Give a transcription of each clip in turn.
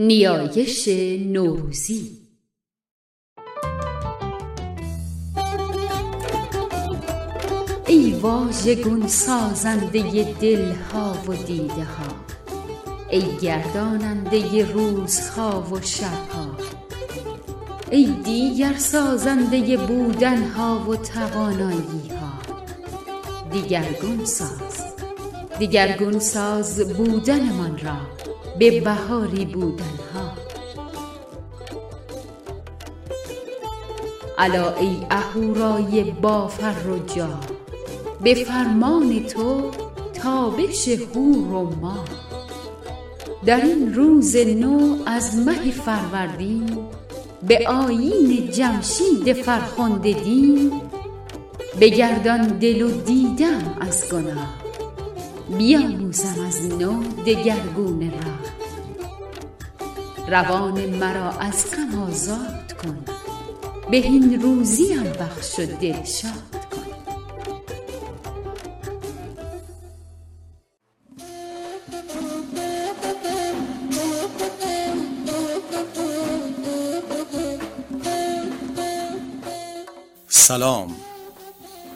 نیایش نوروزی. ای واژگون سازنده دلها و دیده ها ای گرداننده روزها و شبها ای دیگر سازنده بودن ها و توانایی ها دیگرگون ساز دیگرگون ساز بودنمان را. به بهاری بودن ها. الا ای اهورای با فر و جاه به فرمان تو تابش حور و ماه در این روز نو از مه فروردین به آیین جمشید فرخنده دین. بگردان دل و دیده ام از گناه بیاموزم از نو دگرگون راه. روان مرا از غم آزاد کن. بهین روزیم بخش و دلشاد کن. سلام.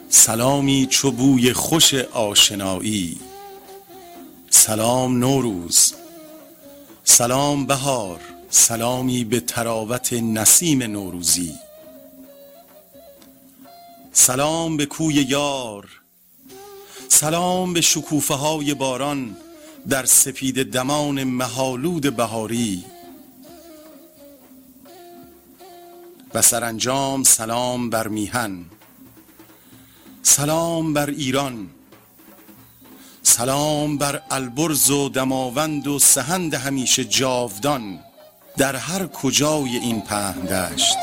سلامی چو بوی خوش آشنایی. سلام نوروز. سلام بهار سلامی به طراوت نسیم نوروزی. سلام به کوی یار سلام به شکوفه های باران در سپیده دمان مهآلود بهاری. و سرانجام سلام بر میهن سلام بر ایران. سلام بر البرز و دماوند و سهند همیشه جاودان. در هر کجای این پهن دشت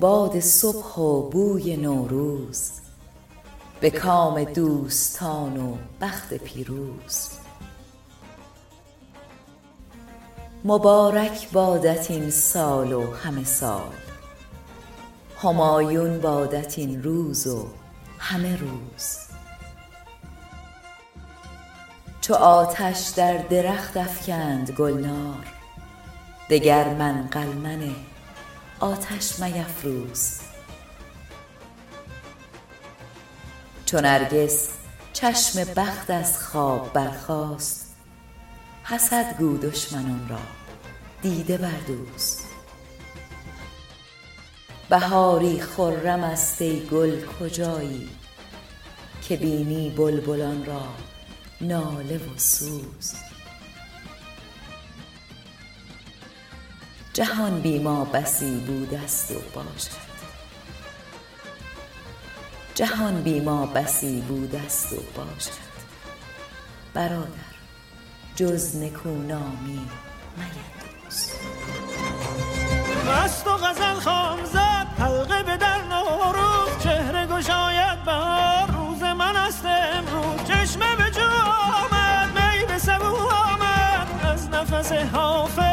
باد صبح و بوی نوروز. به کام دوستان و بخت پیروز. مبارک بادت این سال و همه سال. همایون بادت این روز و همه روز. چو آتش در درخت افکند گلنار دگر منقل منه آتش میفروز چو نرگس چشم بخت از خواب برخاست حسد گو دشمنان را دیده بردوز بهاری خرم است ای گل کجایی که بینی بلبلان را ناله و سوز. جهان بی ما بسی بوده ست و باشد. جهان بی ما بسی بوده ست و باشد. برادر جز نکونامی میندوز مست و غزل خوان زد حلقه به در نوروز. چهره گشاید بهار روز من است امروز. چشمه به جو آمد می به سبو آمد. از نفس حافظ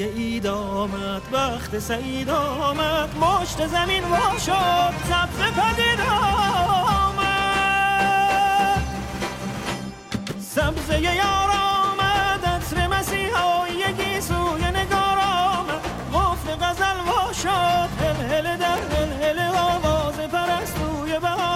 اید آمد وقت سعید آمد. مشت زمین وا شد سبز پدید آمد. سبزه یار آمد عطر مسیحایی سوی نگار آمد. قفل غزل وا شد هل هل در هل هل آواز پرستوی بهار.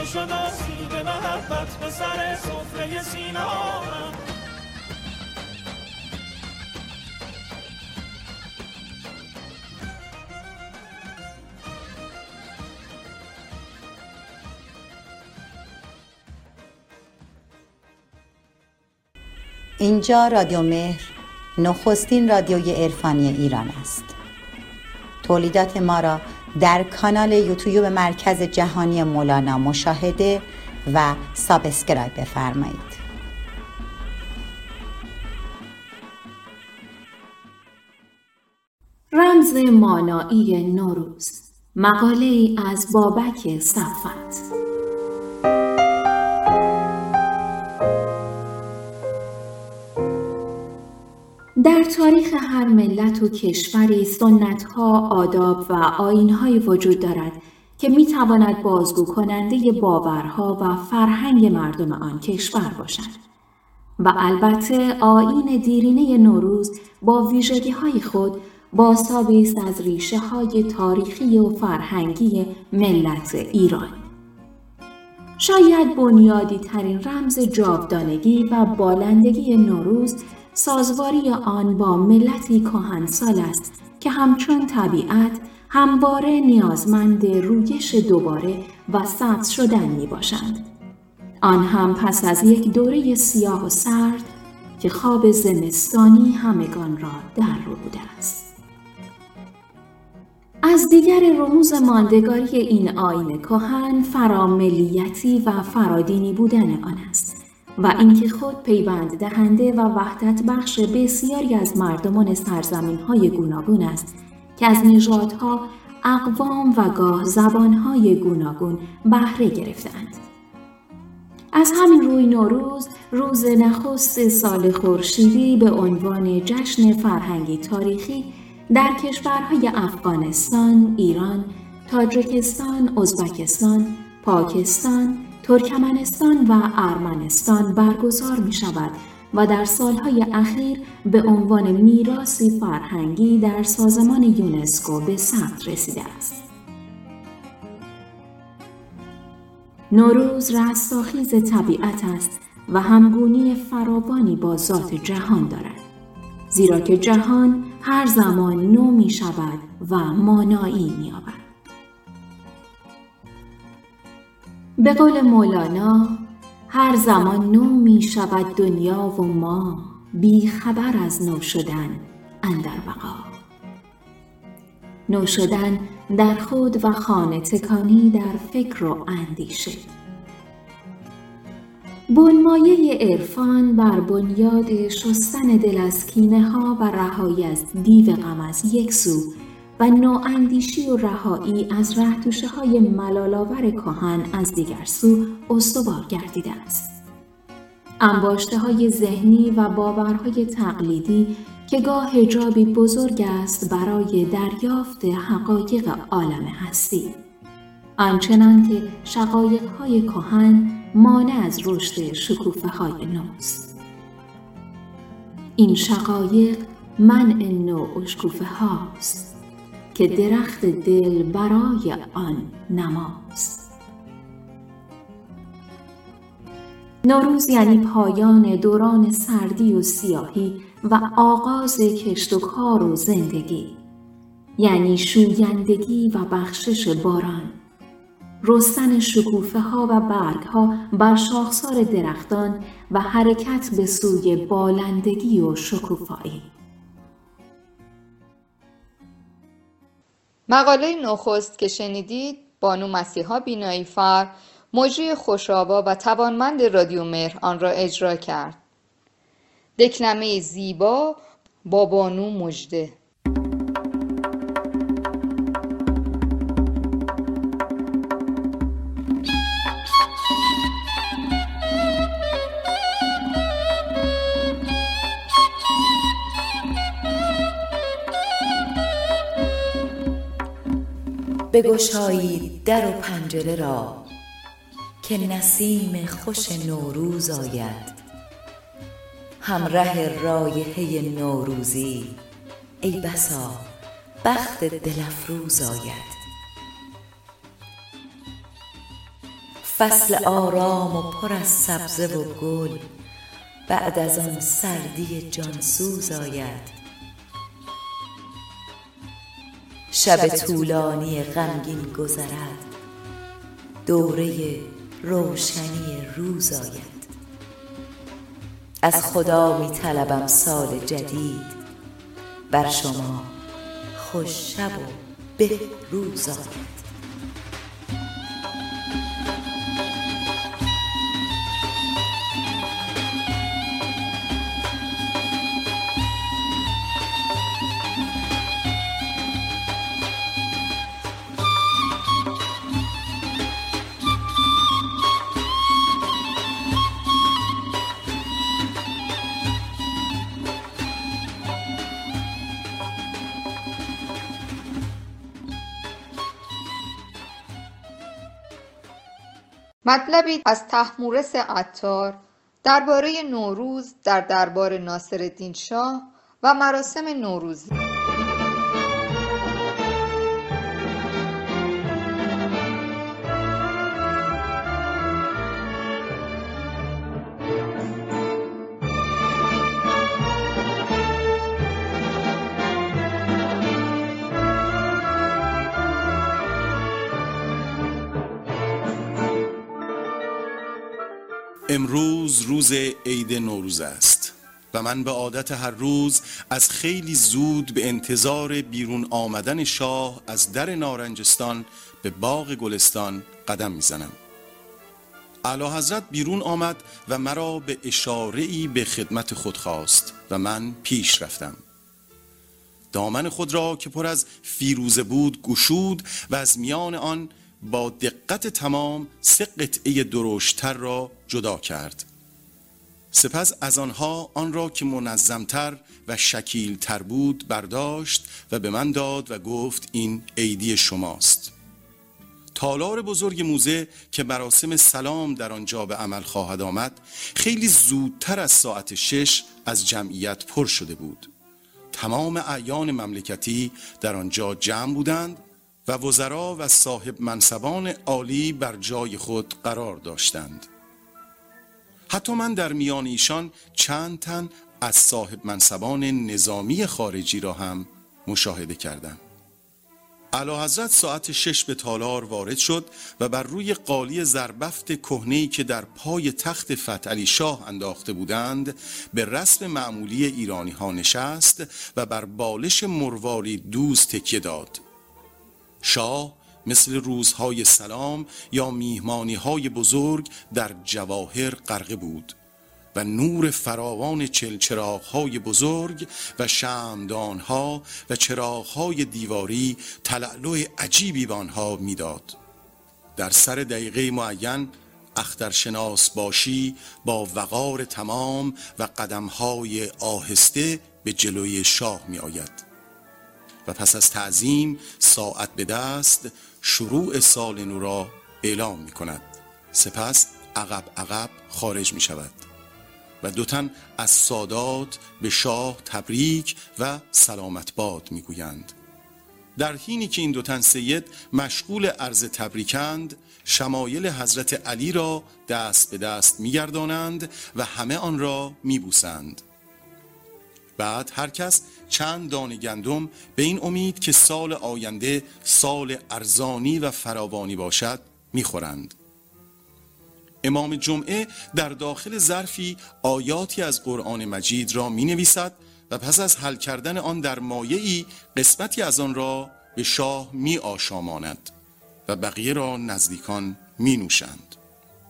سکه شد آسیب محبت به سر سفره سینه اینجا رادیو مهر نخستین رادیوی عرفانی ایران است. تولیدات ما را در کانال یوتیوب مرکز جهانی مولانا مشاهده و subscribe بفرمایید. رمز مانایی نوروز مقاله ای از بابک صفت در تاریخ هر ملت و کشوری سنتها، آداب و آینهایی وجود دارد که می تواند بازگو کننده باورها و فرهنگ مردم آن کشور باشد. و البته آین دیرینه نوروز با ویژگی های خود بازتابی است از ریشه های تاریخی و فرهنگی ملت ایران. شاید بنیادی ترین رمز جاودانگی و بالندگی نوروز سازواری آن با ملتی کهنسال است که همچون طبیعت همواره نیازمند رویش دوباره و سبز شدن می باشند. آن هم پس از یک دوره سیاه و سرد که خواب زمستانی همگان را در رو بوده است. از دیگر رموز ماندگاری این آین کهن فراملیتی و فرادینی بودن آن است و اینکه خود پیوند دهنده و وحدت بخش بسیاری از مردمان سرزمین های گوناگون است که از نژادها اقوام و گاه زبانهای گوناگون بهره گرفتند. از همین روی نوروز روز نخست سال خورشیدی به عنوان جشن فرهنگی تاریخی در کشورهای افغانستان، ایران، تاجیکستان، ازبکستان، پاکستان، ترکمنستان و ارمنستان برگزار می شود و در سالهای اخیر به عنوان میراثی فرهنگی در سازمان یونسکو به ثبت رسیده است. نوروز رستاخیز طبیعت است و همگونی فراوانی با ذات جهان دارد. زیرا که جهان هر زمان نو می شود و مانایی می آبد. به قول مولانا هر زمان نو می شود دنیا و ما بی خبر از نو شدن اندر بقا. نو شدن در خود و خانه تکانی در فکر و اندیشه. بنمایه عرفان بر بنیاد شستن دل از کینه ها و رهایی از دیو غم از یک سو و نواندیشی و رهایی از رهتوشه های ملالاور کهن از دیگر سو استوار گردیده است. انباشته های ذهنی و باورهای تقلیدی که گاه هجابی بزرگ است برای دریافت حقایق عالم هستی. آنچنان که شقایق های کهن مانع از رشد شکوفه های نوست. این شقایق منع نوع شکوفه هاست که درخت دل برای آن نماست. نوروز یعنی پایان دوران سردی و سیاهی و آغاز کشت و کار و زندگی یعنی شویندگی و بخشش باران رستن شکوفه ها و برگ ها بر شاخسار درختان و حرکت به سوی بالندگی و شکوفایی مقاله نخست که شنیدید بانو مسیحا بینایی فر مجری خوشابا و توانمند رادیو مهر آن را اجرا کرد. دکلمه زیبا با بانو مجده بگشایید در و پنجره را که نسیم خوش نوروز آید. همره رایحه نوروزی ای بسا بخت دل افروز آید. فصل آرام و پر از سبزه و گل بعد از آن سردی جانسوز آید. شب طولانی غمگین گذرد. دوره روشنی روز آید. از خدا می سال جدید. بر شما خوش شب و به روز آمد مطلبی از طهمورث عطار درباره نوروز در دربار ناصرالدین شاه و مراسم نوروزی. امروز روز عید نوروز است و من به عادت هر روز از خیلی زود به انتظار بیرون آمدن شاه از در نارنجستان به باغ گلستان قدم می‌زنم. اعلی حضرت بیرون آمد و مرا به اشاره به خدمت خود خواست و من پیش رفتم. دامن خود را که پر از فیروزه بود گشود و از میان آن با دقت تمام سه قطعه درشتر را جدا کرد. سپس از آنها آن را که منظمتر و شکیلتر بود برداشت و به من داد و گفت این عیدی شماست. تالار بزرگ موزه که مراسم سلام در آنجا به عمل خواهد آمد خیلی زودتر از ساعت شش از جمعیت پر شده بود. تمام اعیان مملکتی در آنجا جمع بودند و وزرا و صاحب منصبان عالی بر جای خود قرار داشتند. حتی من در میان ایشان چند تن از صاحب منصبان نظامی خارجی را هم مشاهده کردم. علا حضرت ساعت شش به تالار وارد شد و بر روی قالی زربفت کهنه‌ای که در پای تخت فتعلی شاه انداخته بودند به رسم معمولی ایرانی ها نشست و بر بالش مرواری دوز تکیه داد. شاه مثل روزهای سلام یا میهمانی های بزرگ در جواهر غرقه بود و نور فراوان چلچراغ های بزرگ و شمدان ها و چراغ های دیواری تلالو عجیبی به آنها می‌داد. در سر دقیقه معین اخترشناس باشی با وقار تمام و قدم های آهسته به جلوی شاه می آید و پس از تعظیم ساعت به دست شروع سال نو را اعلام می کند. سپس عقب عقب خارج می شود و دو تن از سادات به شاه تبریک و سلامت باد می گویند. در حینی که این دو تن سید مشغول عرض تبریکند شمایل حضرت علی را دست به دست می گردانند و همه آن را می بوسند. بعد هر کس چند دانه گندم به این امید که سال آینده سال ارزانی و فراوانی باشد می‌خورند. امام جمعه در داخل ظرفی آیاتی از قرآن مجید را می نویسد و پس از حل کردن آن در مایعی قسمتی از آن را به شاه می آشاماند و بقیه را نزدیکان می نوشند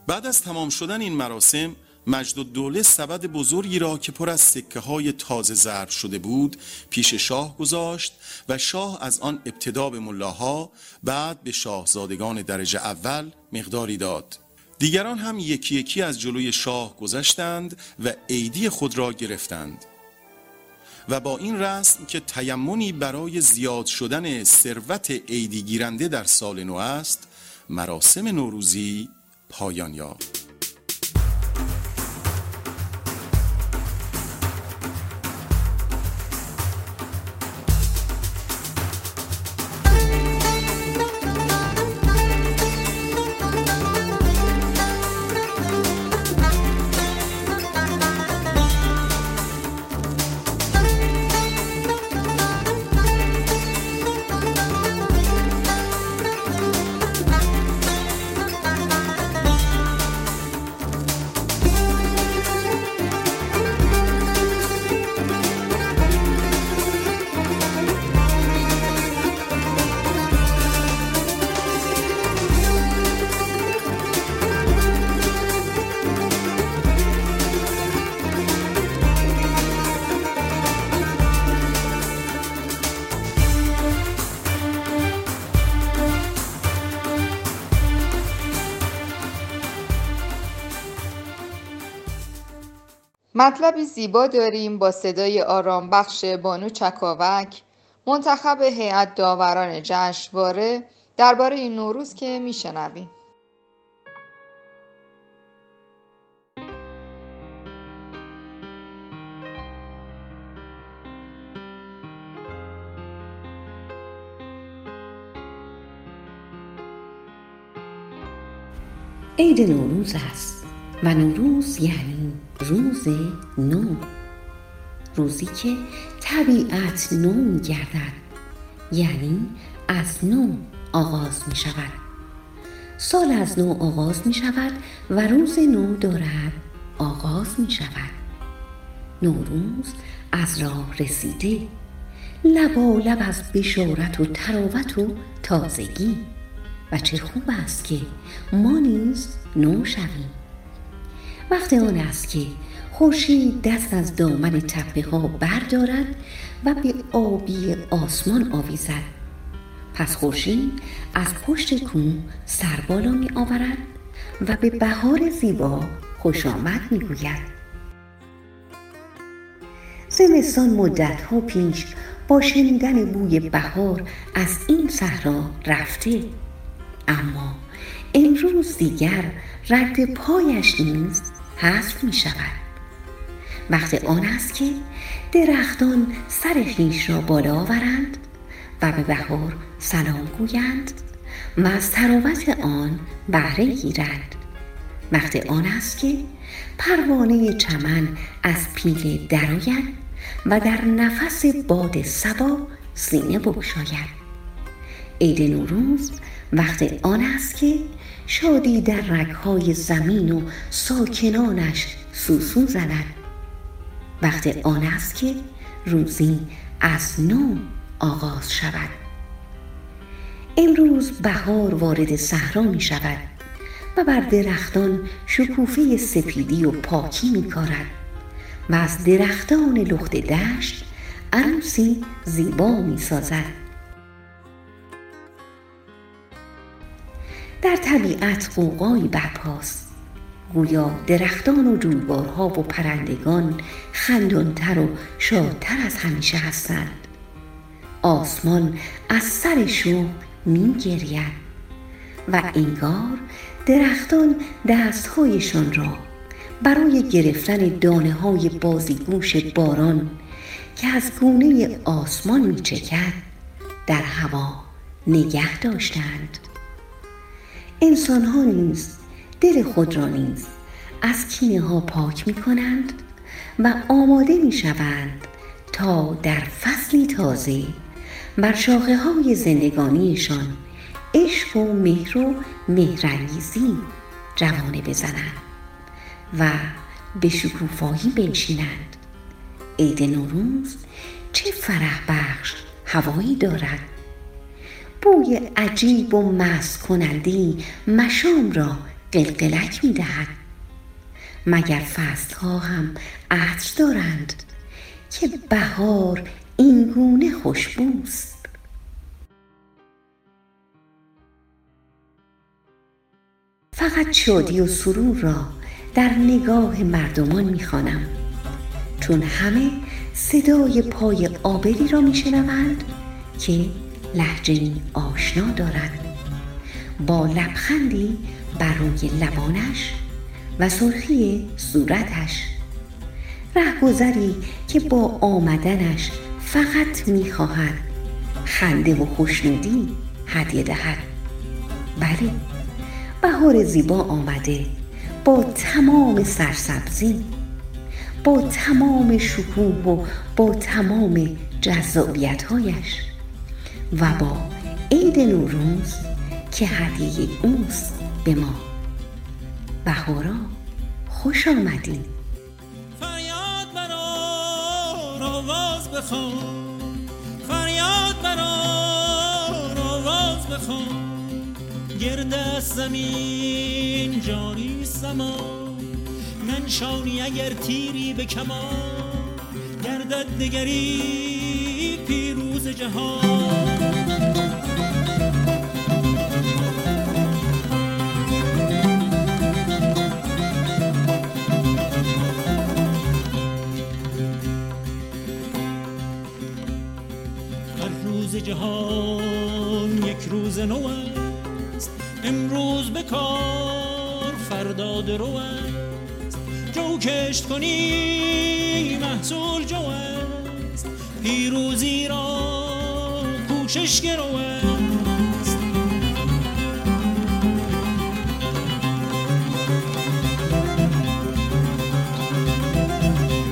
بعد از تمام شدن این مراسم مجد و دوله سبد بزرگی را که پر از سکه های تازه ضرب شده بود پیش شاه گذاشت و شاه از آن ابتدا به ملاها بعد به شاهزادگان درجه اول مقداری داد. دیگران هم یکی یکی از جلوی شاه گذشتند و عیدی خود را گرفتند. و با این رسم که تیمونی برای زیاد شدن ثروت عیدی گیرنده در سال نو است مراسم نوروزی پایان یافت. مطلبی زیبا داریم با صدای آرام بخش بانو چکاوک. منتخب هیئت داوران جشنواره درباره این نوروز که میشنویم. عید نوروز است و نوروز یعنی روز نو. روزی که طبیعت نو می گردد. یعنی از نو آغاز می شود. سال از نو آغاز می شود و روز نو دارد آغاز می شود. نوروز از راه رسیده. لبا لب از بشارت و تراوت و تازگی. و چه خوب است که ما نیز نو شویم. وقت آن است که خورشید دست از دامن تپه ها بردارد و به آبی آسمان آویزد. پس خورشید از پشت کوه سر بالا می آورد و به بهار زیبا خوش آمد می گوید. زمستان مدت ها پیش با شنیدن بوی بهار از این صحرا رفته. اما امروز دیگر رد پایش نیز حذف می شود. وقت آن است که درختان سر خیش را بالا آورند و به بهار سلام گویند و از تراوت آن بهره گیرند. وقت آن است که پروانه چمن از پیله درآید و در نفس باد سبا سینه بگشاید. عید نوروز وقت آن است که شادی در رگهای زمین و ساکنانش سوسو زند. وقت آن است که روزی از نو آغاز شود. امروز بهار وارد صحرا می شود و بر درختان شکوفه سپیدی و پاکی می کارد و از درختان لخت دشت عروسی زیبا می سازد. در طبیعت قوقایی برپاست. گویا درختان و جویبارها و پرندگان خندانتر و شادتر از همیشه هستند. آسمان از سر شوق می گرید و انگار درختان دستهایشان را برای گرفتن دانه های بازیگوش باران که از گونه آسمان می چکد در هوا نگه داشتند. انسان ها نیز دل خود را نیز از کینه ها پاک می کنند و آماده می شوند تا در فصلی تازه بر شاخه های زندگانیشان عشق و مهر و مهرانگیزی جوانه بزنند و به شکوفایی بنشینند. عید نوروز چه فرح بخش هوایی دارد؟ بوی عجیب و مست کنندی مشام را قلقلک می دهد مگر فصل ها هم عطر دارند که بهار اینگونه خوشبوست؟ فقط شادی و سرور را در نگاه مردمان می‌خوانم. چون همه صدای پای آبری را میشنوند که لحجه آشنا دارد. با لبخندی بر روی لبانش و سرخی صورتش. رهگذری که با آمدنش فقط می‌خواهد خنده و خوشنودی هدیه دهد. بله بهار زیبا آمده با تمام سرسبزی با تمام شکوه و با تمام جذابیتهایش. و با عید نوروز که هدیه اوست به ما. بهارا خوش آمدین فریاد برار آواز بخوان فریاد برار آواز بخوان گرد زمین جاری سما ننشانی اگر تیری به کمان گردد دگری روز جهان. هر روز جهان یک روز نو است. امروز به کار فردا درو است. جو کشت کنی محصول جو است. پیروزی را کوشش گرو است.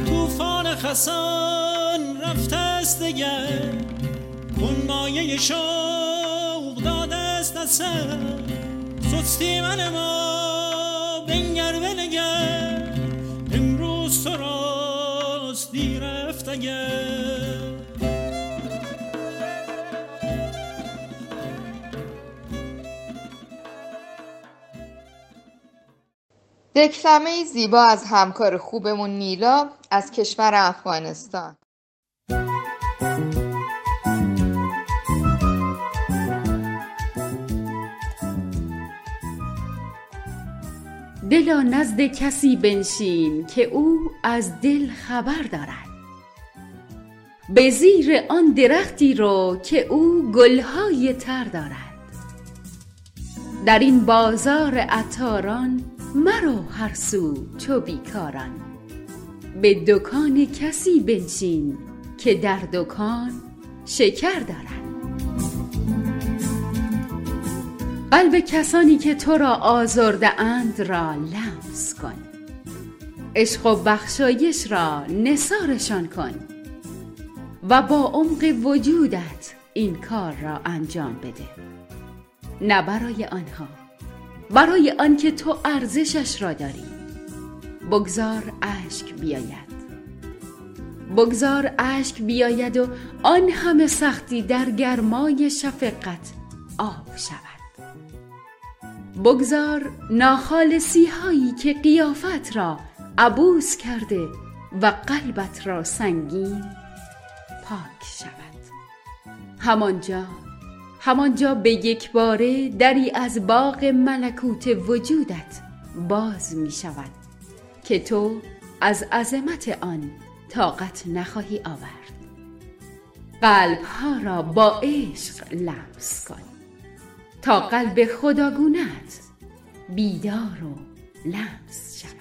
طوفان خسان رفته است دگر اون مایه شوق داده است از سر سستی من ما بنگر بنگر امروز تو راست دی رفت اگر دکلمه زیبا از همکار خوبمون نیلا از کشور افغانستان. دلا نزد کسی بنشین که او از دل خبر دارد. به زیر آن درختی رو که او گلهای تر دارد. در این بازار عطاران مرو هر سو چو بیکاران. به دکان کسی بنشین که در دکان شکر دارد. قلب کسانی که تو را آزرده اند را لمس کن. عشق و بخشایش را نثارشان کن و با عمق وجودت این کار را انجام بده. نه برای آنها برای آنکه تو ارزشش را داری. بگذار اشک بیاید. بگذار اشک بیاید و آن همه سختی در گرمای شفقت آب شود. بگذار ناخالصی هایی که قیافت را عبوس کرده و قلبت را سنگین پاک شود. همانجا همانجا به یک باره دری از باغ ملکوت وجودت باز می شود که تو از عظمت آن طاقت نخواهی آورد. قلب ها را با عشق لمس کن. تا قلب خداگونت بیدار و لمس شود.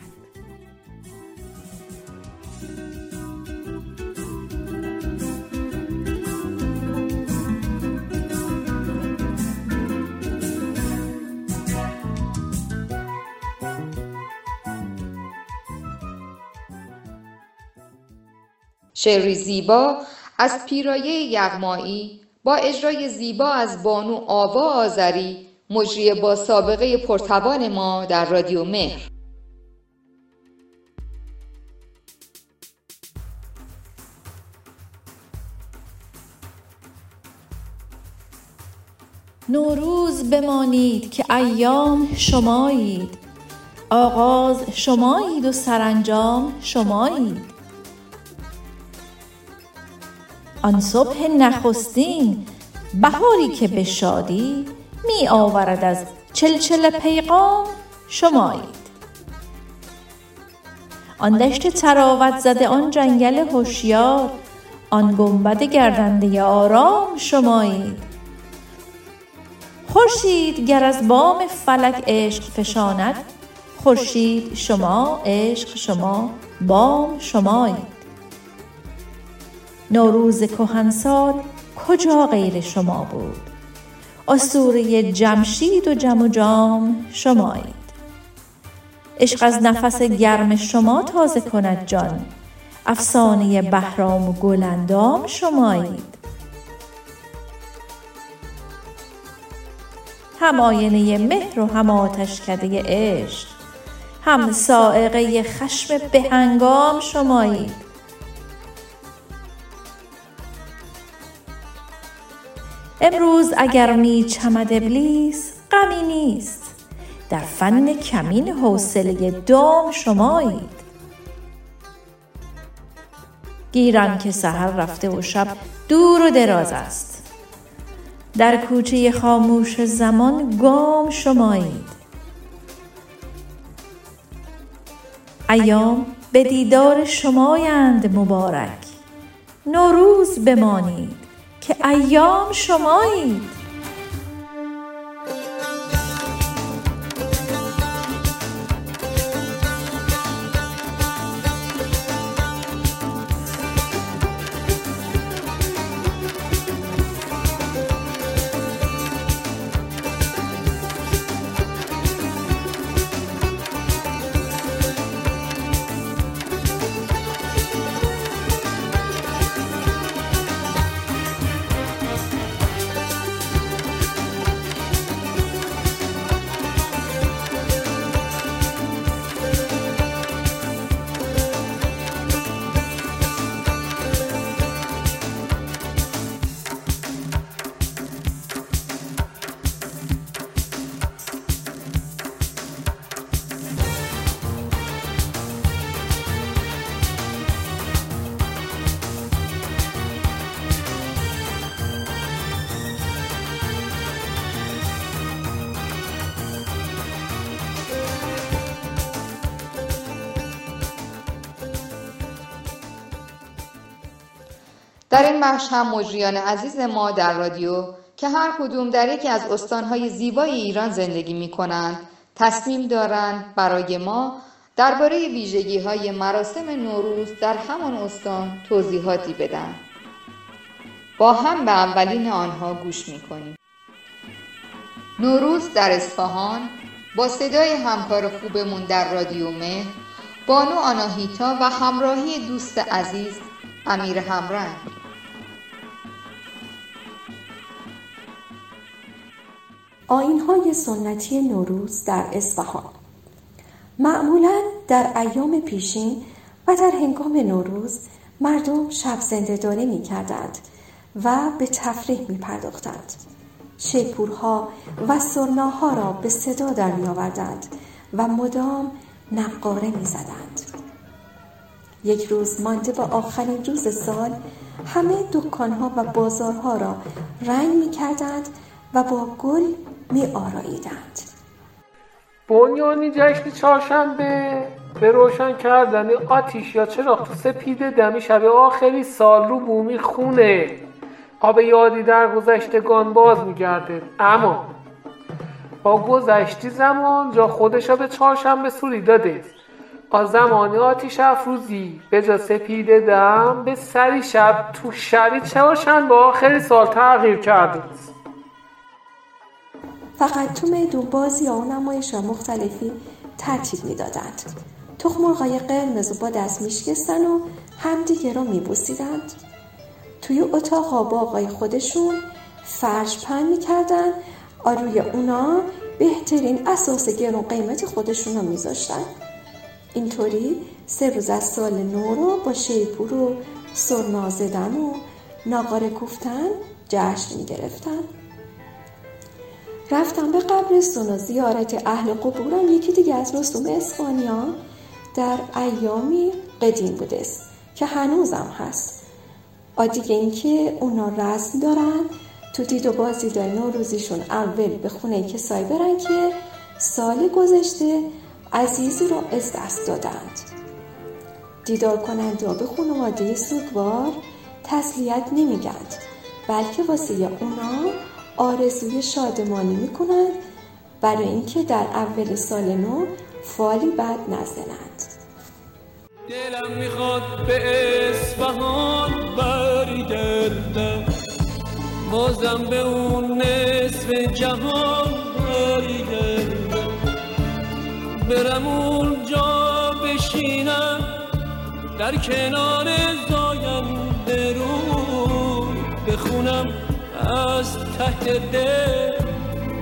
شعری زیبا از پیرایه یغمایی با اجرای زیبا از بانو آوا آذری مجری با سابقه پرتوان ما در رادیو مهر. نوروز بمانید که ایام شمایید. آغاز شمایید و سرانجام شمایید. آن صبح نخستین بهاری که به شادی می آورد از چلچل پیغام شمایید. آن دشت تراوت زده آن جنگل هوشیار آن گنبد گردنده آرام شمایید. خورشید گر از بام فلک عشق فشاند خورشید شما عشق شما بام شمایید. نوروز کهنسال کجا غیر شما بود؟ اسطوره جمشید و جم و جام شمایید. عشق از نفس گرم شما تازه کند جان افسانه بهرام و گلندام شمایید. هم آینه مهر و هم آتشکده عشق هم صاعقه خشم بهنگام شمایید. امروز اگر می چمد ابلیس غمی نیست. در فن کمین حوصله دام شمایید. گیرم که سحر رفته و شب دور و دراز است. در کوچه خاموش زمان گام شمایید. ایام به دیدار شمایند مبارک. نوروز بمانید. که ایام شمایید. این بخش هم مجریان عزیز ما در رادیو که هر کدوم در یکی از استانهای زیبای ایران زندگی می کنند تصمیم دارند برای ما درباره ویژگی های مراسم نوروز در همان استان توضیحاتی بدن. با هم به اولین آنها گوش می کنیم. نوروز در اصفهان با صدای همکار خوبمون در رادیو مه بانو آناهیتا و همراهی دوست عزیز امیر همرنگ های سنتی نوروز در اصفهان معمولا در ایام پیشین و در هنگام نوروز مردم شب زنده می کردند و به تفریح می پرداختند. شیپورها و سرناها را به صدا در می آوردند و مدام نقاره می زدند. یک روز مانده به آخرین روز سال همه دکانها و بازارها را رنگ می کردند و با گل می آراییدند. بنیانی جشن چهارشنبه به روشن کردن آتیش یا چراغ سپید دمی شب آخری سال رو بومی خونه. آب یادی در گذشتگان باز میگرده. اما با گذشتی زمان جا خودش به چهارشنبه سوری داده. از زمان آتیش افروزی به جا سپیده دم به سری شب تو شبی چهارشنبه آخری سال تغییر کرده فقط تو میدون بازی یا نمایش مختلفی ترتیب می‌دادند. تخم مرغای قرمز و با دست میشکستن و همدیگه رو میبوسیدند. توی اتاق با آقای خودشون فرش پن می‌کردن. آروی اونا بهترین اساس گرون قیمت خودشون رو میذاشتن. اینطوری سه روز از سال نو رو با شیپور و سرنا زدن و ناقاره کوفتن جشن می‌گرفتن. رفتن به قبرستون و زیارت اهل قبورم. یکی دیگه از رسوم اسپانیا در ایامی قدیم بوده که هنوزم هست. آ دیگه اینکه اونا رسم دارن. تو دید و بازیدای نوروزیشون اول به خونه کسایی برن که سال گذشته عزیزی رو از دست دادند. دیدار کننده به خانواده سوگوار تسلیت نمیگند بلکه واسه اونا آرزوی شادمانی می‌کنند برای اینکه در اول سال نو فالی بد نزنند. دلم می‌خواد به اصفهان برگردم بازم به اون نصف جهان برگردم برم اونجا بشینم در کنار زاینده رو بخونم از ته دل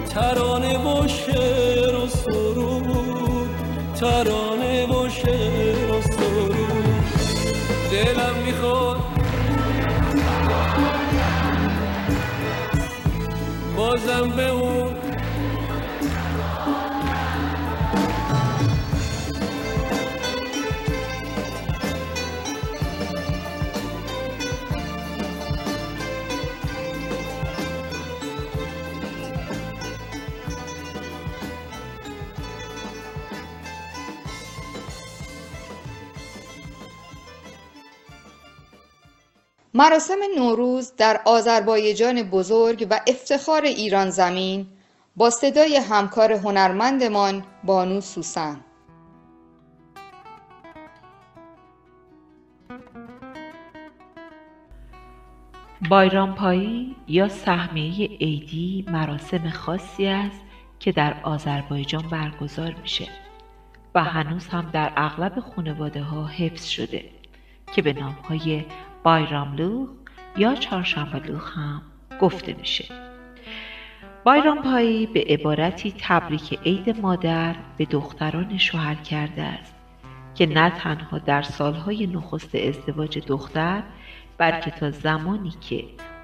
ترانه و شعر و سرود ترانه و شعر و سرود. دلم می‌خواد بازم به اون مراسم نوروز در آذربایجان بزرگ و افتخار ایران زمین با صدای همکار هنرمندمان بانو سوسن. بایرام پایی یا سهمیه عیدی مراسم خاصی است که در آذربایجان برگزار میشه و هنوز هم در اغلب خانواده ها حفظ شده که به نام های بایراملوخ یا چهارشنبهلوخ هم گفته میشه بایرام پایی به عبارتی تبریک عید مادر به دختران شوهر کرده است. که نه تنها در سالهای نخست ازدواج دختر بلکه تا زمانی که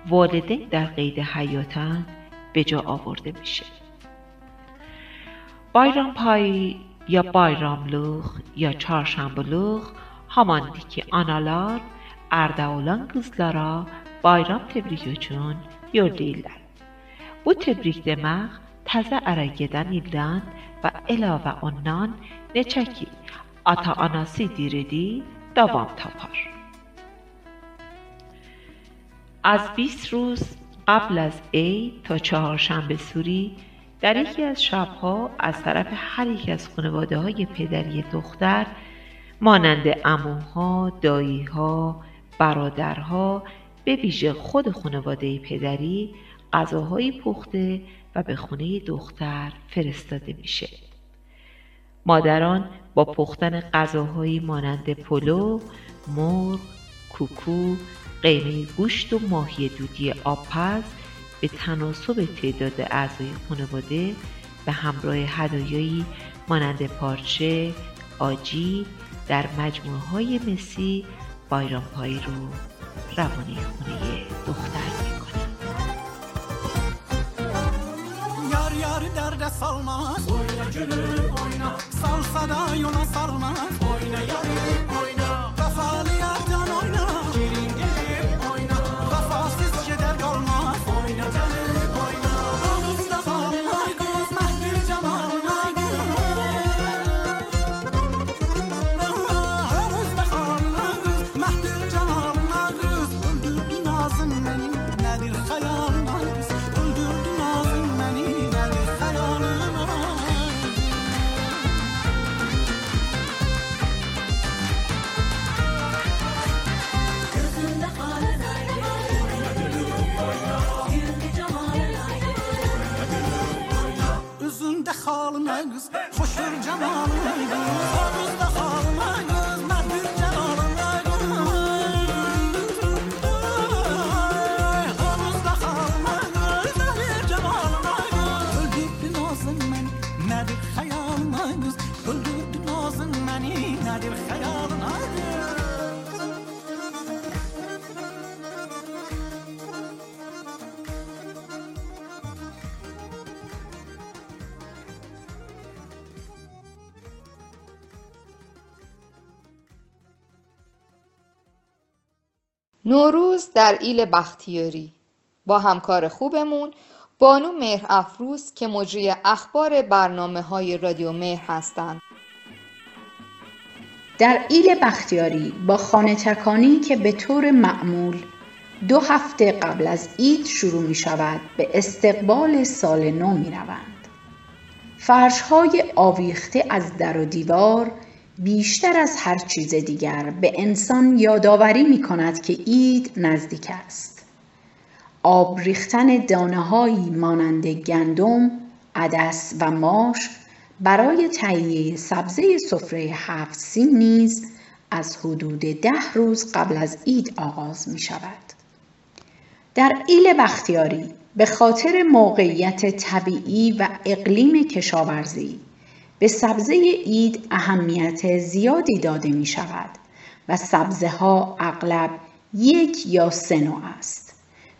والدین در قید حیاتند به جا آورده میشه بایرام پایی یا بایراملوخ یا çarşambalık که آنالار Ardaoğlan qızlara bayram təbrik üçün yollayırlar. Bu təbrik demək təzə ərə gedən ildən və əlavə ondan neçə ki ata-anası diridi davam tapar. از 20 روز قبل از عید تا چهارشنبه سوری در یکی از شبها از طرف هر یک از خانواده های پدری دختر مانند اموها، داییها، برادرها به ویژه خود خانواده پدری غذاهایی پخته و به خونه دختر فرستاده میشه. مادران با پختن غذاهایی مانند پلو، مرغ، کوکو، قیمه گوشت و ماهی دودی آبپز به تناسب تعداد اعضای خانواده به همراه هدایایی مانند پارچه، آجی در مجموعه های مسی بایرام پایی رو روانی خونه دختر می‌کنه. یار یار درد سالماز oyna gülüm oyna Sal sana yola sarmaz oyna yarim oyna نوروز در ایل بختیاری با همکار خوبمون بانو مهر افروز که مجری اخبار برنامه های رادیو مهر هستند در ایل بختیاری با خانه تکانی که به طور معمول دو هفته قبل از عید شروع می شود به استقبال سال نو می روند. فرش های آویخته از در و دیوار بیشتر از هر چیز دیگر به انسان یادآوری می کند که عید نزدیک است. آب ریختن دانه مانند گندم، عدس و ماش برای تهیه سبزه سفره هفت سین نیز از حدود ده روز قبل از عید آغاز می شود. در ایل بختیاری به خاطر موقعیت طبیعی و اقلیم کشاورزی به سبزه عید اهمیت زیادی داده می شود و سبزه ها اغلب یک یا سه نوع است.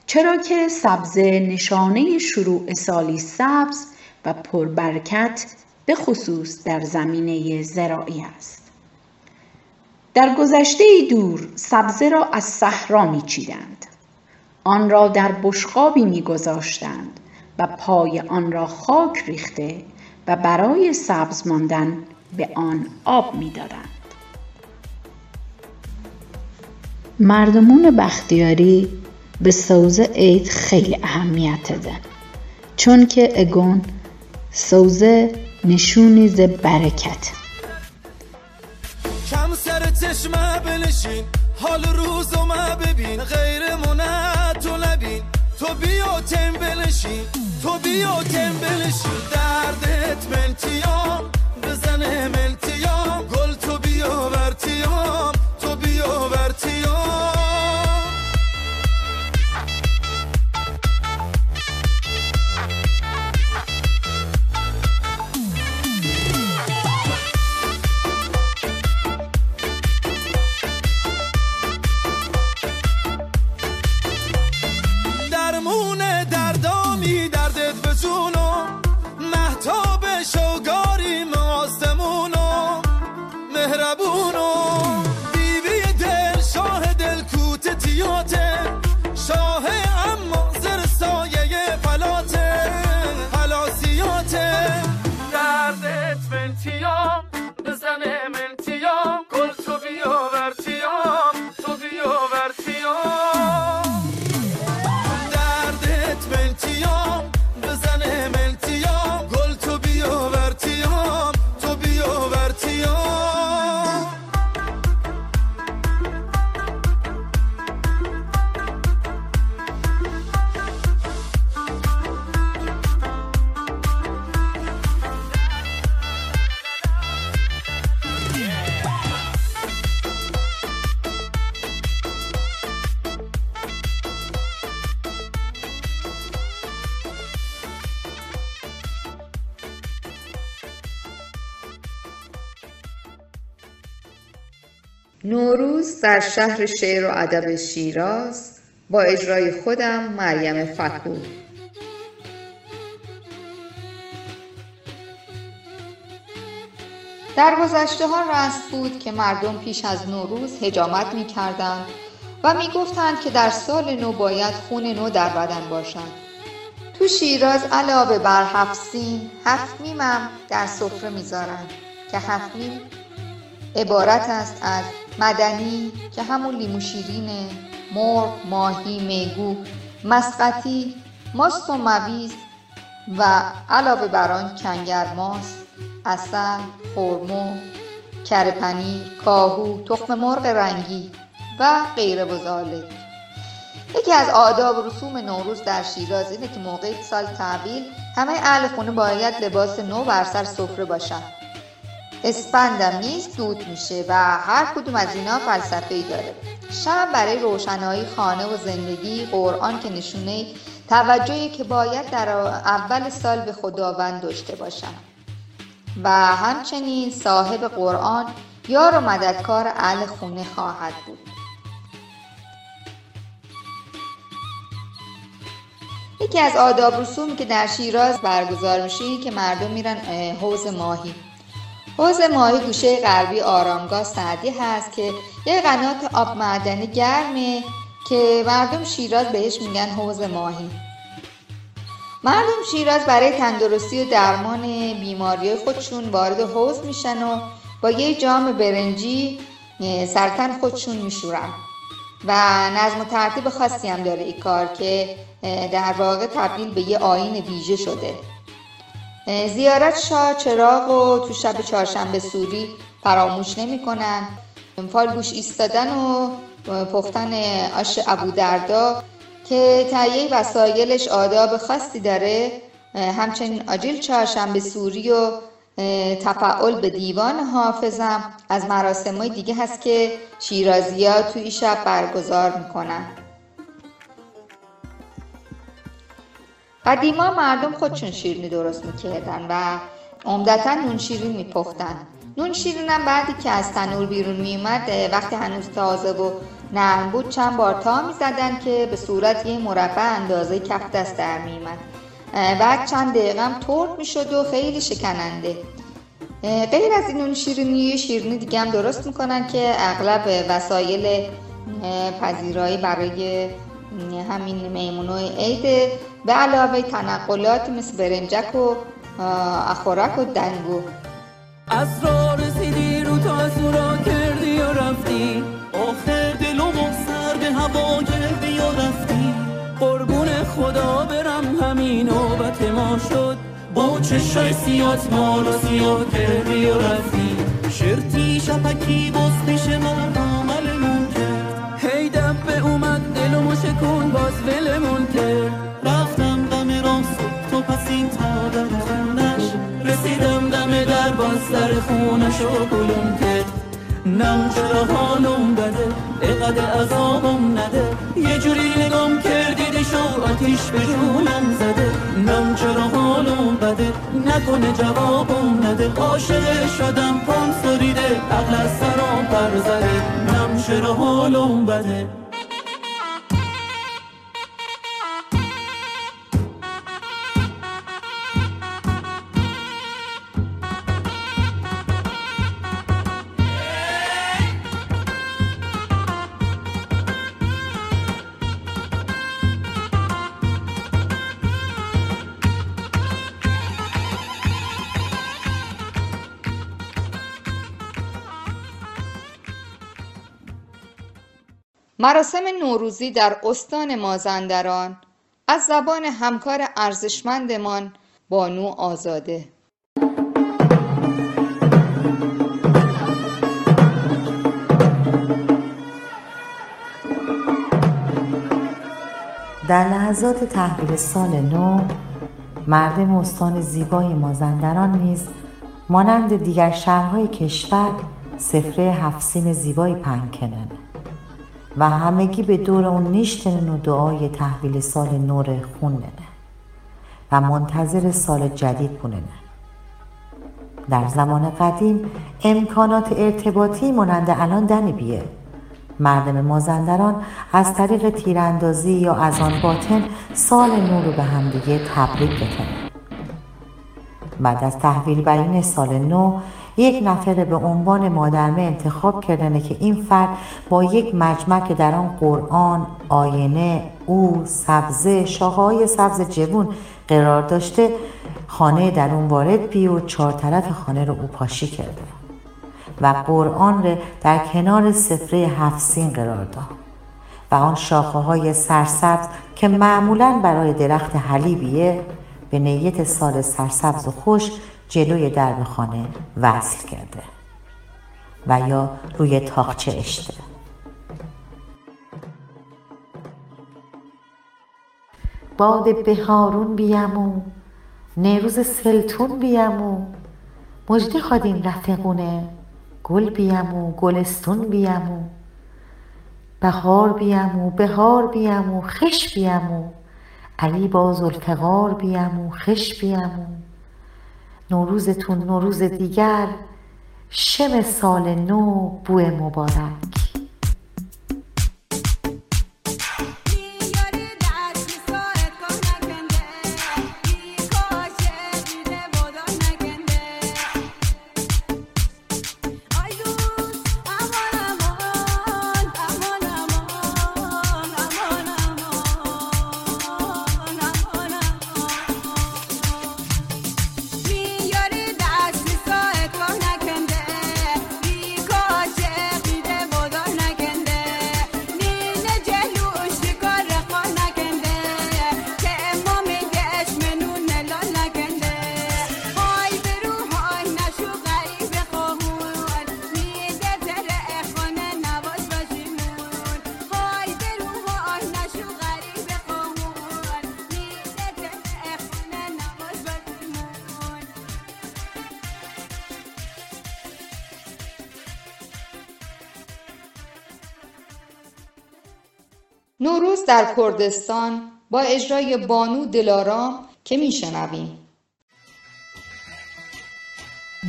چرا که سبزه نشانه شروع سالی سبز و پربرکت به خصوص در زمینه زراعی است. در گذشته دور سبزه را از صحرا می چیدند. آن را در بشقابی می گذاشتند و پای آن را خاک ریخته و برای سبز ماندن به آن آب می دادند. مردمون بختیاری به سوزه عید خیلی اهمیت دادن چون که اگون سوزه نشونی ز برکت. کم سر چشمه بنشین حال روزو ببین غیرمونه تو نبین. تو بیا تم بنشین. تو بیا تم بنشین دردت ملتیام بزنه ملتیام در شهر شعر و ادب شیراز با اجرای خودم مریم فکور در گذشته ها رسم بود که مردم پیش از نوروز هجامت می کردند و می گفتند که در سال نو باید خون نو در بدن باشد. تو شیراز علاوه بر هفت سین هفت میمم در سفره می‌ذارن که هفت میم عبارت است از مدنی که همون لیمو شیرینه مرغ ماهی میگو مسقطی ماست و مویز و علاوه بر آن کنگر ماست اصل خرمو کره پنیر کاهو تخم مرغ رنگی و غیره و یکی از آداب و رسوم نوروز در شیراز اینه که موقع سال تحویل همه اهل خونه باید لباس نو بر سر سفره باشن. اسپندم نیست دود میشه و هر کدوم از اینا فلسفه ای داره. شب برای روشنایی خانه و زندگی قرآن که نشونه توجهی که باید در اول سال به خداوند داشته باشن و همچنین صاحب قرآن یار و مددکار اهل خونه خواهد بود. یکی از آداب رسومی که در شیراز برگزار میشه که مردم میرن حوز ماهی. حوز ماهی گوشه غربی آرامگاه سعدی هست که یه قنات آب معدنی گرمه که مردم شیراز بهش میگن حوز ماهی. مردم شیراز برای تندرستی و درمان بیماری خودشون وارد حوز میشن و با یه جام برنجی سرطن خودشون میشورن. و نظم و ترتیب خاصی هم داره این کار که در واقع تبدیل به یه آین ویژه شده. زیارت شاه چراغ و تو شب چهارشنبه سوری فراموش نمی‌کنن فالگوش ایستادن و پختن آش ابو دردا که تهیه وسایلش آداب خاصی داره. همچنین آجیل چهارشنبه سوری و تفعال به دیوان حافظم از مراسم های دیگه هست که شیرازی ها توی شب برگزار می‌کنن. قدیما مردم خودشون شیرینی درست می‌کردن و عمدتا نون شیرین میپختن. نون شیرین هم بعدی که از تنور بیرون میومد وقتی هنوز تازه و نرم بود چند بار تا می‌زدن که به صورت یه مربع اندازه کف دست در میومد بعد چند دقیقه هم ترد می‌شد و خیلی شکننده. غیر از این نون شیرینی شیرینی دیگه هم درست می‌کنن که اغلب وسایل پذیرایی برای همین میمونوی عید به علاوه تنقلات مثل برنجک و اخورک و دنگو از را رسیدی رو تا از را کردی و رفتی. آخر دلو و سر به هوا کردی و رفتی. قربون خدا برم همین نوبت ما شد. با چشای سیات مال و سیاه کردی و رفتی. شرطی شپکی باز پیش من کرد. هی دبه اومد دلمو شکون باز ولمون کرد. در خونش. رسیدم دم در باز سر خونش و گلون کرد نم چرا حالم بده اقد عذابم نده. یه جوری نگام کردی دیشو آتیش به جونم زده. نم چرا حالم بده نکنه جوابم نده. عاشق شدم پام سریده عقل از سرام پر زده. نم چرا حالم بده. مراسم نوروزی در استان مازندران از زبان همکار ارزشمندمان بانو آزاده. در لحظات تحویل سال نو مردم استان زیبای مازندران نیز مانند دیگر شهرهای کشور سفره هفسین زیبایی پهن و همگی به دور اون نیشتنن و دعای تحویل سال نور خوننه و منتظر سال جدید بوننه در زمان قدیم امکانات ارتباطی مانند الان دنبیه مردم مازندران از طریق تیراندازی یا از آن باطن سال نو رو به همدیگه تبریک بکنن بعد از تحویل بر این سال نو یک نفر به عنوان مادرمه انتخاب کردنه که این فرد با یک مجمع که در آن قرآن، آینه، او، سبزه، شاخهای سبز جوون قرار داشته خانه در اون وارد بی و چهار طرف خانه رو او پاشی کرده و قرآن رو در کنار سفره هفسین قرار داد و آن شاخه های سرسبز که معمولا برای درخت حلیبیه به نیت سال سرسبز و خوش جلوی درب خانه وصل کرده و یا روی تاخچه اشته. باد بهارون بیامو نیروز سلتون بیامو مجده خادین رفقونه گل بیامو گلستون بیامو بهار بیامو بهار بیامو خش بیامو علی با زلفقار بیامو خش بیامو نوروزتون نوروز دیگر. شم سال نو بو مبارک. در کردستان با اجرای بانو دلارام که میشنویم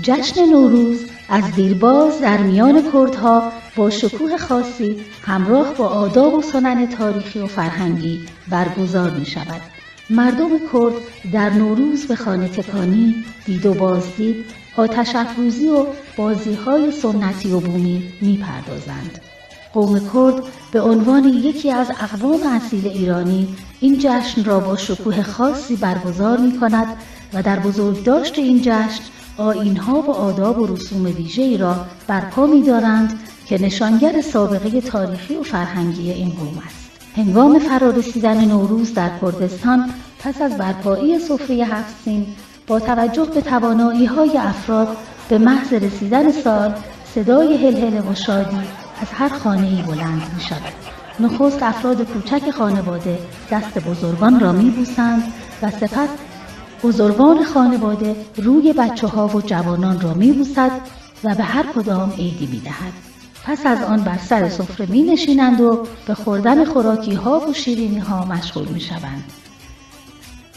جشن نوروز از دیرباز در میان کردها با شکوه خاصی همراه با آداب و سنن تاریخی و فرهنگی برگزار می شود. مردم کرد در نوروز به خانه تکانی، دید و بازدید، آتش افروزی و بازی های سنتی و بومی می پردازند. قوم کرد به عنوان یکی از اقوام اصیل ایرانی این جشن را با شکوه خاصی برگزار می کند و در بزرگداشت این جشن آینها و آداب و رسوم ویژه‌ای را برپا می دارند که نشانگر سابقه تاریخی و فرهنگی این قوم است. هنگام فرارسیدن نوروز در کردستان پس از برپایی سفره هفت با توجه به توانایی های افراد به محض رسیدن سال صدای هلهله و شادی از هر خانه ای بلند می شود. نخست افراد کوچک خانواده دست بزرگان را می و سپس بزرگان خانواده روی بچه ها و جوانان را می و به هر کدام عیدی می دهد. پس از آن بر سر سفره می نشینند و به خوردن خوراکی ها و شیرینی ها مشغول می شوند.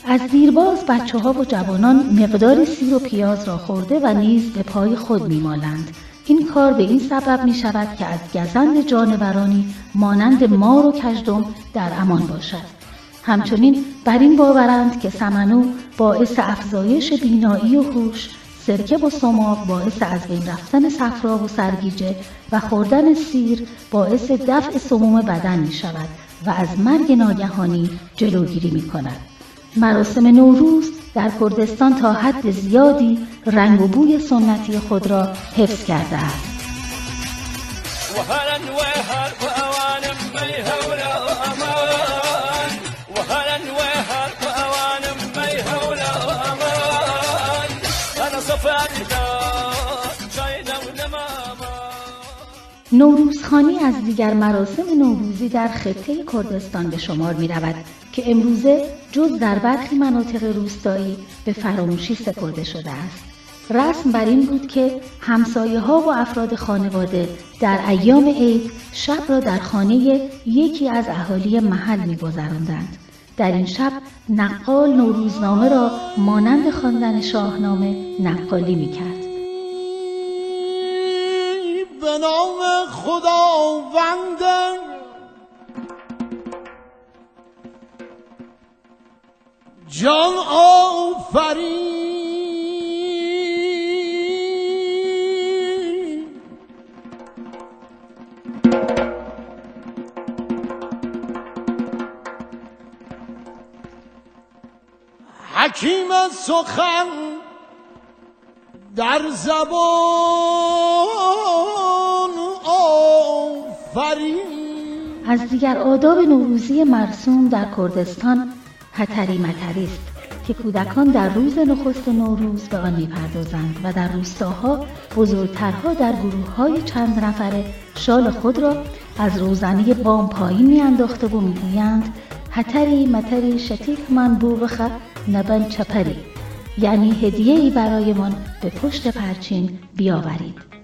از دیرباز بچه ها و جوانان مقدار سیر و پیاز را خورده و نیز به پای خود می مالند این کار به این سبب می شود که از گزند جانورانی مانند مار و کژدم در امان باشد. همچنین بر این باورند که سمنو باعث افزایش بینایی و هوش، سرکه و سماق باعث از بین رفتن صفرا و سرگیجه و خوردن سیر باعث دفع سموم بدن می شود و از مرگ ناگهانی جلوگیری می کند. مراسم نوروز در کردستان تا حد زیادی رنگ و بوی سنتی خود را حفظ کرده است. نوروزخانی از دیگر مراسم نوروزی در خطه کردستان به شمار می رود که امروزه جز در برخی مناطق روستایی به فراموشی سپرده شده است. رسم بر این بود که همسایه ها و افراد خانواده در ایام عید شب را در خانه یکی از اهالی محل می گذراندند. در این شب نقال نوروزنامه را مانند خواندن شاهنامه نقالی می کرد. به نام خداوند. جان آفرین. حکیم سخن در زبان آفرین. از دیگر آداب نوروزی مرسوم در کردستان هتری متری است که کودکان در روز نخست نوروز به آن می‌پردازند و در روستاها بزرگترها در گروه های چند نفره شال خود را از روزنه بام پایین میانداخته و می‌گویند هتری متری شتیک من بوغخ نبن چپری. یعنی هدیه ای برایمان به پشت پرچین بیاورید.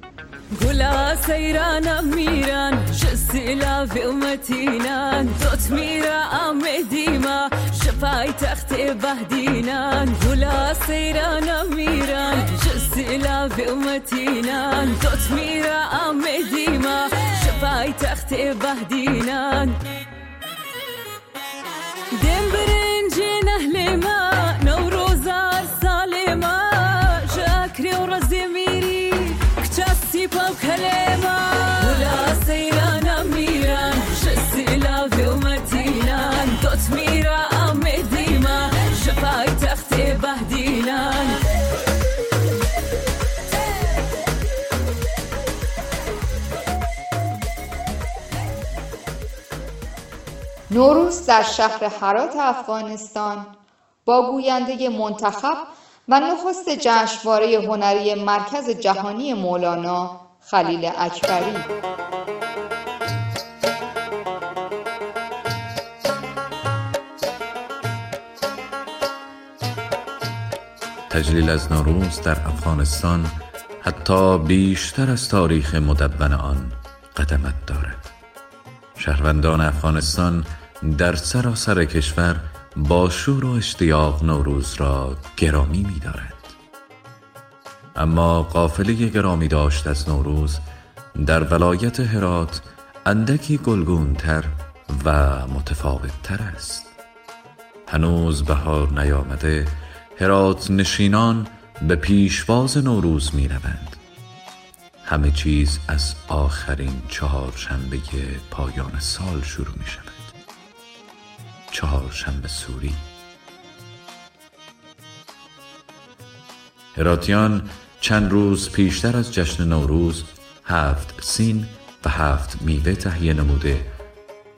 گلا سیرانم میرن شسیلا و امتینان دوت میرا آمدیما شفای تخت بهدینان گلا سیرانم میرن شسیلا و امتینان دوت میرا آمدیما شفای تخت بهدینان دم برنجی نهل ما کلما ولا سیرانم میرن شسیلا و امتینان دوت میرا آمدیما شفای تخت بهدینان نوروز در شهر هرات افغانستان با گوینده منتخب و نخست جشنواره هنری مرکز جهانی مولانا خلیل اکبری تجلیل از نوروز در افغانستان حتی بیشتر از تاریخ مدون آن قدمت دارد شهروندان افغانستان در سراسر کشور با شور و اشتیاق نوروز را گرامی می دارند. اما قافله گرامی داشت از نوروز در ولایت هرات اندکی گلگونتر و متفاوتتر است. هنوز بهار نیامده هرات نشینان به پیشواز نوروز می روند همه چیز از آخرین چهارشنبه پایان سال شروع می شود چهارشنبه سوری هراتیان چند روز پیشتر از جشن نوروز هفت سین و هفت میوه تهیه نموده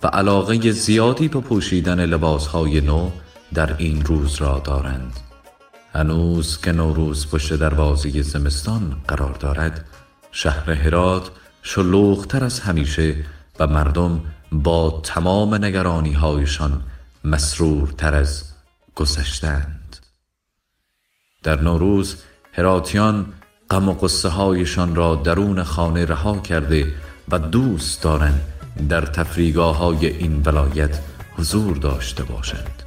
و علاقه زیادی به پوشیدن لباسهای نو در این روز را دارند. هنوز که نوروز پشت دروازه زمستان قرار دارد شهر هرات شلوغتر از همیشه و مردم با تمام نگرانی هایشان مسرورتر از گذشتند در نوروز هراتیان غم و قصه هایشان را درون خانه رها کرده و دوست دارند در تفریگاه های این ولایت حضور داشته باشند.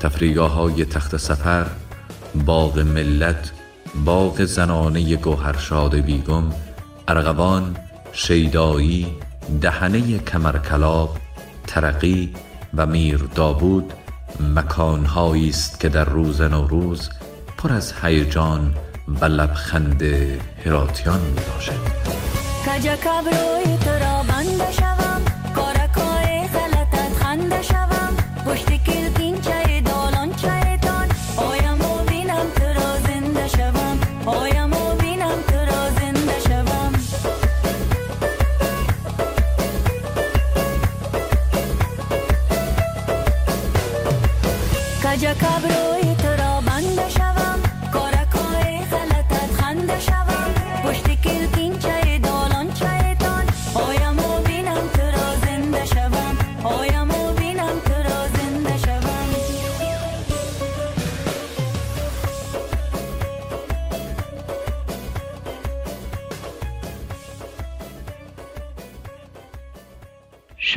تفریگاه های تخت سفر باغ ملت باغ زنانه گوهرشاد بیگم ارغوان شیدایی دهنه کمرکلاب ترقی و میر داوود مکانهایی است که در روز نوروز پر از هیجان و لبخند هراتیان می باشد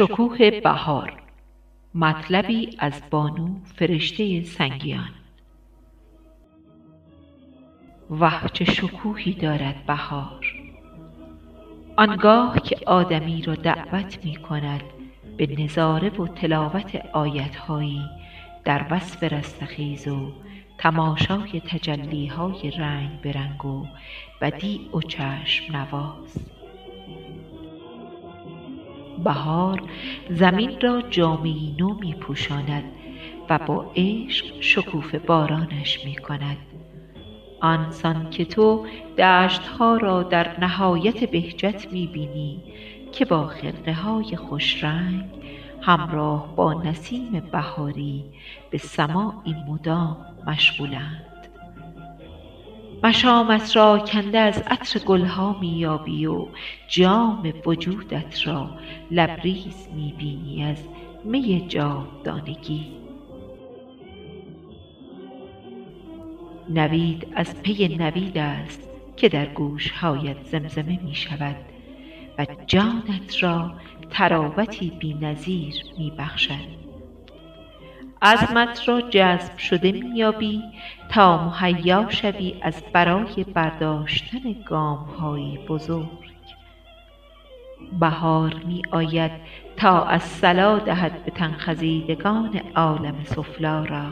شکوه بهار مطلبی از بانو فرشته سنگیان. وه چه شکوهی دارد بهار. آنگاه که آدمی را دعوت می کند به نظاره و تلاوت آیتهایی در وصف رستخیز و تماشای تجلیهای رنگ به رنگ و بدیع و چشم نواز. بهار زمین را جامهای نو می پوشاند و با عشق شکوفه بارانش می کند آنسان که تو دشتها را در نهایت بهجت می بینی که با خرقه های خوشرنگ همراه با نسیم بهاری به سماعی مدام مشغولند. مشامت را کنده از عطر گلها می یابی و جام وجودت را لبریز می بینی از می جاودانگی. نوید از پی نوید است که در گوشهایت زمزمه می شود و جانت را طراوتی بی نظیر می بخشد عزمت را جذب شده می یابی تا مهیا شوی از برای برداشتن گامهایی بزرگ. بهار می آید تا الصلا دهد به تن خزیدگان عالم سفلی را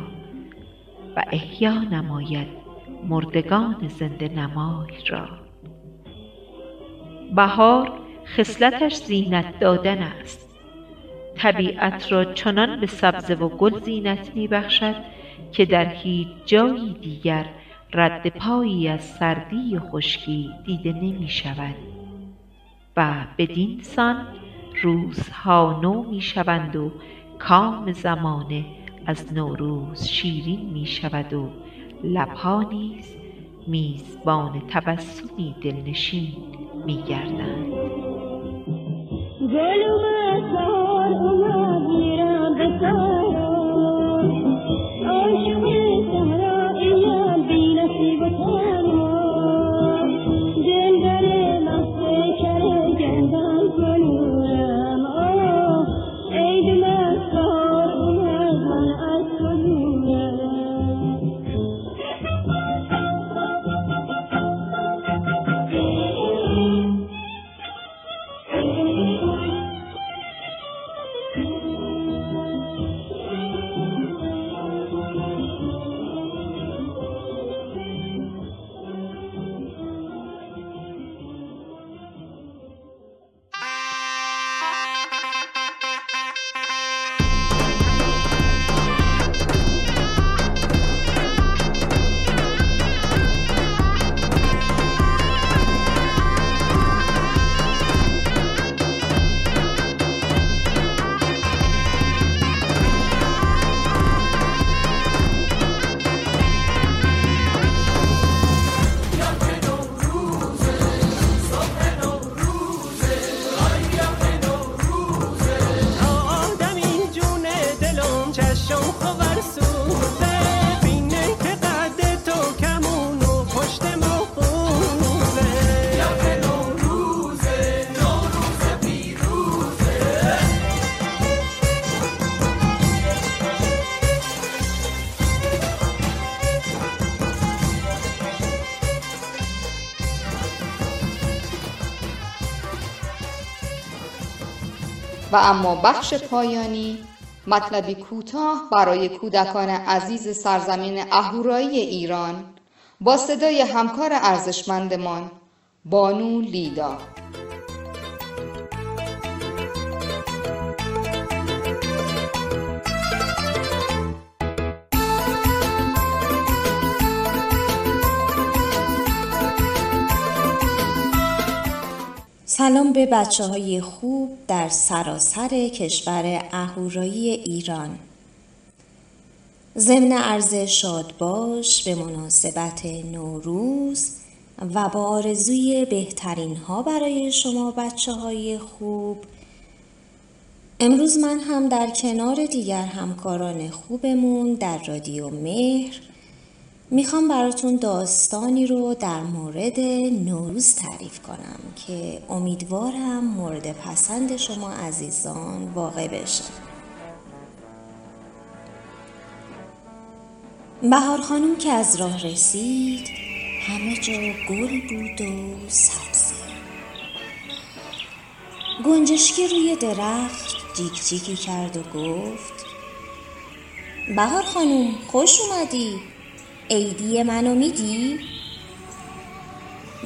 و احیا نماید مردگان زنده نمای را. بهار خصلتش زینت دادن است. طبیعت را چنان به سبزه و گل زینت می بخشد که در هیچ جایی دیگر رد پایی از سردی و خشکی دیده نمی شود. و بدین سان روزها نو می شوند و کام زمانه از نوروز شیرین می شود و لبها نیز میزبان تبسمی دلنشین می گردند. گل اومد بهار اومد میرم Yeshu و اما بخش پایانی مطلبی کوتاه برای کودکان عزیز سرزمین اهورایی ایران. با صدای همکار ارزشمندمان بانو لیدا سلام به بچه های خوب در سراسر کشور اهورایی ایران. ضمن عرض شاد باش به مناسبت نوروز و با آرزوی بهترین ها برای شما بچه های خوب. امروز من هم در کنار دیگر همکاران خوبمون در رادیو مهر می‌خوام براتون داستانی رو در مورد نوروز تعریف کنم که امیدوارم مورد پسند شما عزیزان واقع بشه. بهار خانم که از راه رسید همه جا گل بود و سبزه گنجشکی روی درخت جیک جیکی کرد و گفت بهار خانوم خوش اومدی. عیدی منو میدی؟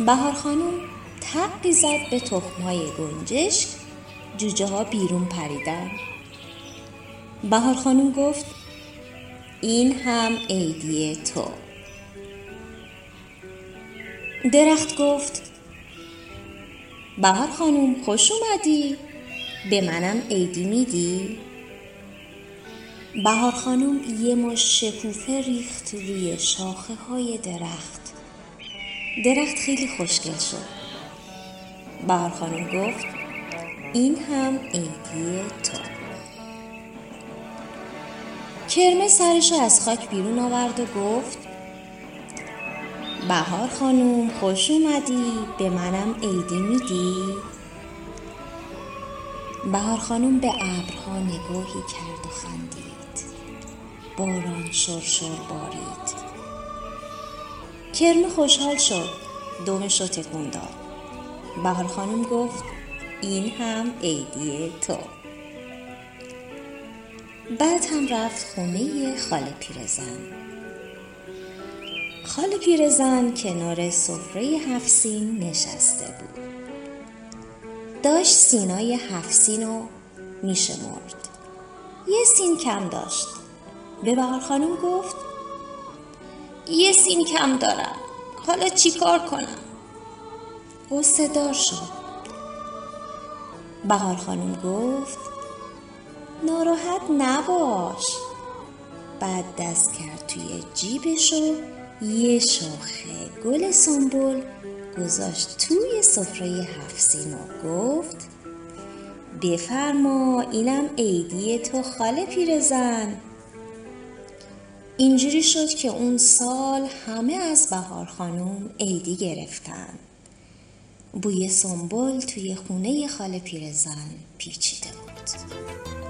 بهار خانوم تقی زد به تخمهای گنجشک جوجه ها بیرون پریدن. بهار خانوم گفت این هم عیدی تو. درخت گفت بهار خانوم خوش اومدی به منم عیدی میدی؟ بهار خانوم یه مش شکوفه ریخت روی شاخه های درخت. درخت خیلی خوشگل شد. بهار خانوم گفت این هم عیدی تو. کرمه سرشو از خاک بیرون آورد و گفت بهار خانوم خوش اومدی به منم عیدی میدی؟ بهار خانوم به ابرها نگاهی کرد و خندید. باران شرشر بارید. کرمه خوشحال شد. دومش رو تکون داد. بهار خانم گفت این هم عیدی تو. بعد هم رفت خونه خاله پیرزن. خاله پیرزن کنار سفره هفسین نشسته بود. داشت سینای هفسین رو میشمرد. یه سین کم داشت. به بهار خانم گفت یه سین کم دارم حالا چیکار کنم؟ غصه دار شد. بهار خانم گفت ناراحت نباش. بعد دست کرد توی جیبش و یه شاخه گل سنبل گذاشت توی سفره هفسین و گفت بفرما اینم عیدی تو خاله پیرزن. اینجوری شد که اون سال همه از بهار خانم عیدی گرفتن. بوی سنبل توی خونه خاله پیرزن پیچیده بود.